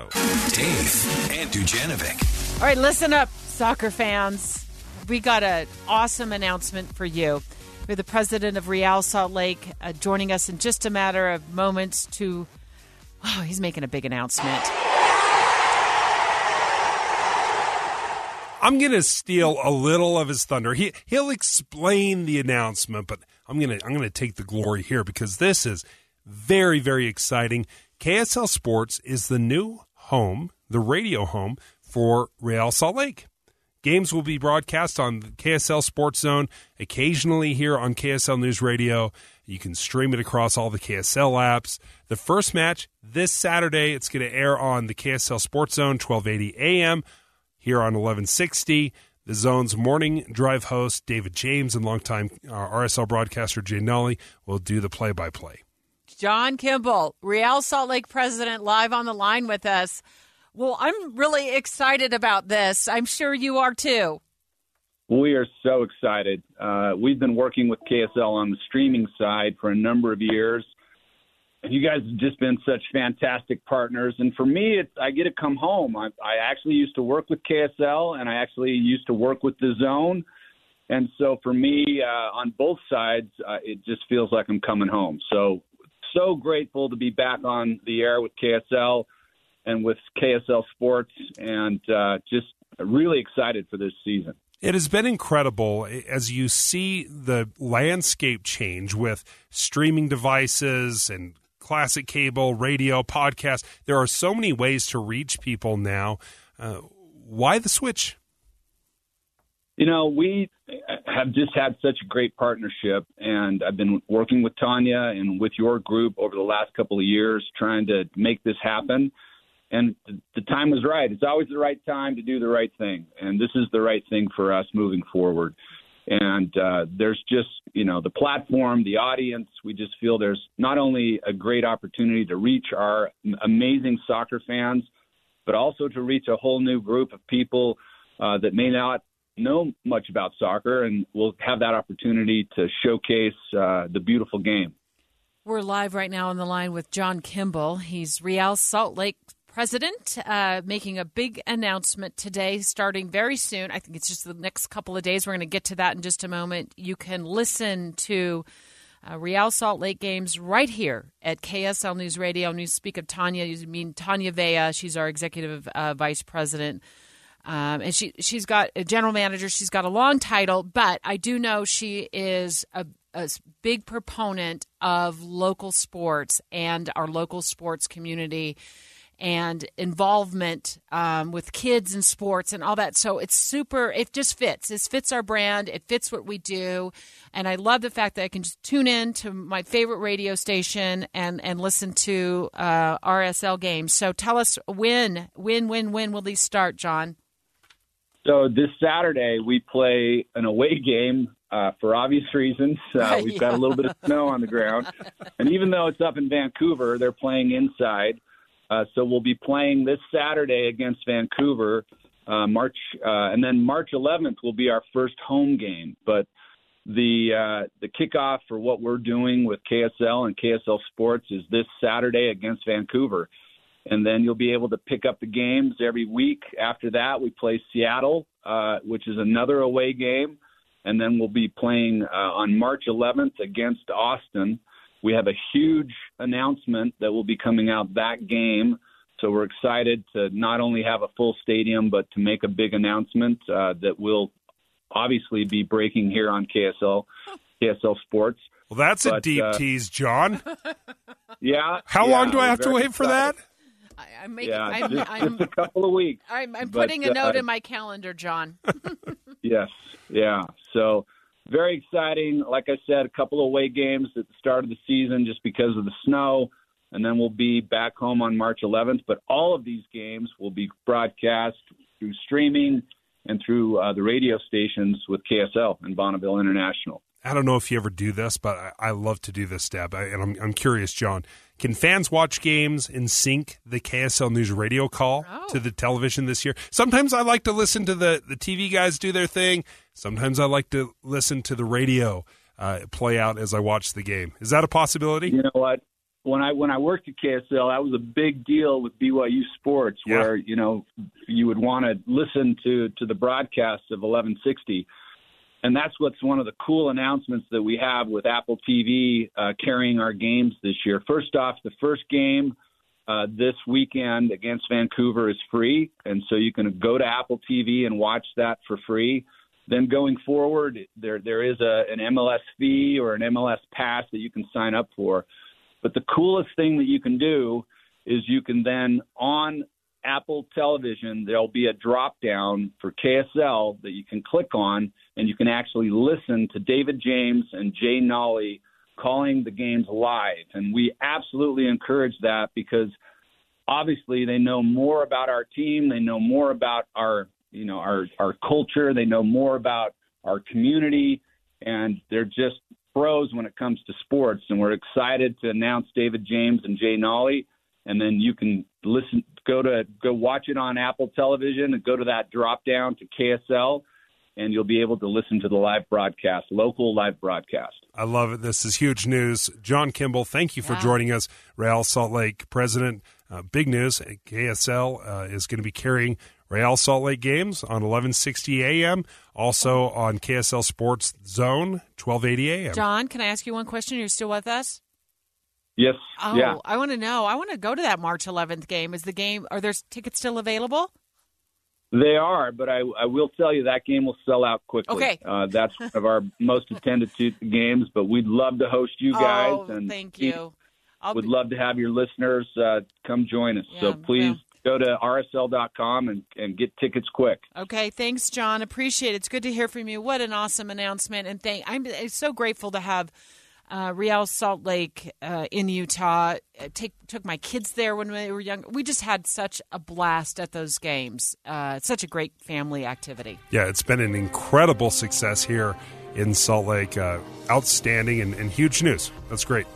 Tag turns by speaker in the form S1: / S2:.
S1: Dave and Dujanovic.
S2: All right, listen up, soccer fans. We got an awesome announcement for you. We're the president of Real Salt Lake uh, joining us in just a matter of moments to. Oh, he's making a big announcement.
S3: I'm going to steal a little of his thunder. He he'll explain the announcement, but I'm going to I'm going to take the glory here because this is very very exciting. KSL Sports is the new home, the radio home for Real Salt Lake. Games will be broadcast on KSL Sports Zone, occasionally here on KSL News Radio. You can stream it across all the KSL apps. The first match this Saturday, it's going to air on the KSL Sports Zone, 1280 a.m. here on 1160. The Zone's morning drive host, David James, and longtime uh, RSL broadcaster Jay Nolly will do the play by play.
S2: John Kimball, Real Salt Lake president, live on the line with us. Well, I'm really excited about this. I'm sure you are too.
S4: We are so excited. Uh, we've been working with KSL on the streaming side for a number of years. And you guys have just been such fantastic partners. And for me, it's, I get to come home. I, I actually used to work with KSL, and I actually used to work with the Zone. And so for me, uh, on both sides, uh, it just feels like I'm coming home. So so grateful to be back on the air with KSL and with KSL Sports, and uh, just really excited for this season.
S3: It has been incredible as you see the landscape change with streaming devices and classic cable, radio, podcast. There are so many ways to reach people now. Uh, why the switch?
S4: You know, we have just had such a great partnership, and I've been working with Tanya and with your group over the last couple of years trying to make this happen. And the time was right. It's always the right time to do the right thing, and this is the right thing for us moving forward. And uh, there's just, you know, the platform, the audience. We just feel there's not only a great opportunity to reach our amazing soccer fans, but also to reach a whole new group of people uh, that may not know much about soccer, and we'll have that opportunity to showcase uh, the beautiful game.
S2: We're live right now on the line with John Kimball. He's Real Salt Lake president, uh, making a big announcement today, starting very soon. I think it's just the next couple of days. We're going to get to that in just a moment. You can listen to. Uh, Real Salt Lake games right here at KSL News Radio. And you speak of Tanya, you mean Tanya Vea. She's our executive uh, vice president um, and she she's got a general manager. She's got a long title, but I do know she is a, a big proponent of local sports and our local sports community and involvement um, with kids and sports and all that. So it's super. It just fits. It fits our brand. It fits what we do, and I love the fact that I can just tune in to my favorite radio station and and listen to uh, RSL games. So tell us when, when, when, when will these start, John?
S4: So this Saturday we play an away game uh, for obvious reasons. Uh, we've yeah. got a little bit of snow on the ground, and even though it's up in Vancouver, they're playing inside. Uh, so we'll be playing this Saturday against Vancouver. Uh, March uh, and then March 11th will be our first home game. But the uh, the kickoff for what we're doing with KSL and KSL Sports is this Saturday against Vancouver and then you'll be able to pick up the games every week. After that, we play Seattle, uh, which is another away game, and then we'll be playing uh, on March 11th against Austin. We have a huge announcement that will be coming out that game. So we're excited to not only have a full stadium, but to make a big announcement uh, that will obviously be breaking here on KSL, KSL Sports.
S3: Well, that's but, a deep uh, tease, John.
S4: Yeah.
S3: How
S4: yeah,
S3: long do I have to wait
S4: excited.
S3: for that?
S2: I, am making.
S4: Yeah,
S2: I'm,
S4: just,
S2: I'm,
S4: just a couple of weeks.
S2: I'm, I'm
S4: but,
S2: putting a note
S4: uh,
S2: in my calendar, John.
S4: yes, yeah. So very exciting. Like I said, a couple of away games at the start of the season just because of the snow, and then we'll be back home on March 11th. But all of these games will be broadcast through streaming and through uh, the radio stations with KSL and Bonneville International.
S3: I don't know if you ever do this, but I, I love to do this, Deb. I, and I'm, I'm curious, John. Can fans watch games and sync the KSL News radio call oh. to the television this year? Sometimes I like to listen to the, the TV guys do their thing. Sometimes I like to listen to the radio uh, play out as I watch the game. Is that a possibility?
S4: You know what? when I when I worked at KSL, that was a big deal with BYU Sports,
S3: Yeah.
S4: where you know you would want to listen to to the broadcast of 1160, and that's what's one of the cool announcements that we have with Apple TV uh, carrying our games this year. First off, the first game uh, this weekend against Vancouver is free, and so you can go to Apple TV and watch that for free. Then going forward, there there is a an MLS fee or an MLS pass that you can sign up for. But the coolest thing that you can do is you can then on Apple Television there'll be a drop down for KSL that you can click on and you can actually listen to David James and Jay Nolly calling the games live. And we absolutely encourage that because obviously they know more about our team, they know more about our you know our our culture, they know more about our community, and they're just pros when it comes to sports. And we're excited to announce David James and Jay Nolly. And then you can listen, go to go watch it on Apple Television, and go to that drop down to KSL, and you'll be able to listen to the live broadcast, local live broadcast.
S3: I love it. This is huge news. John Kimball, thank you for
S2: Wow.
S3: joining us. Real Salt Lake president. Uh, big news. KSL uh, is going to be carrying Real Salt Lake games on 1160 a.m. Also on KSL Sports Zone 1280 a.m.
S2: John, can I ask you one question? You're still with us?
S4: Yes,
S2: Oh,
S4: yeah.
S2: I want to know. I want to go to that March 11th game. Is the game? Are there tickets still available?
S4: They are, but I, I will tell you that game will sell out quickly.
S2: Okay.
S4: Uh, that's one of our most attended to games, but we'd love to host you guys.
S2: oh,
S4: and
S2: thank you. I'll
S4: Would
S2: be-
S4: love to have your listeners uh, come join us. so
S2: Yeah,
S4: please go to rsl.com and, and get tickets quick.
S2: Okay, thanks, John. Appreciate it. It's good to hear from you. What an awesome announcement, and thank. I'm so grateful to have uh, Real Salt Lake uh, in Utah. Uh, Take took my kids there when they were young. We just had such a blast at those games. Uh, such a great family activity.
S3: Yeah, it's been an incredible success here in Salt Lake. Uh, outstanding and, and huge news. That's great.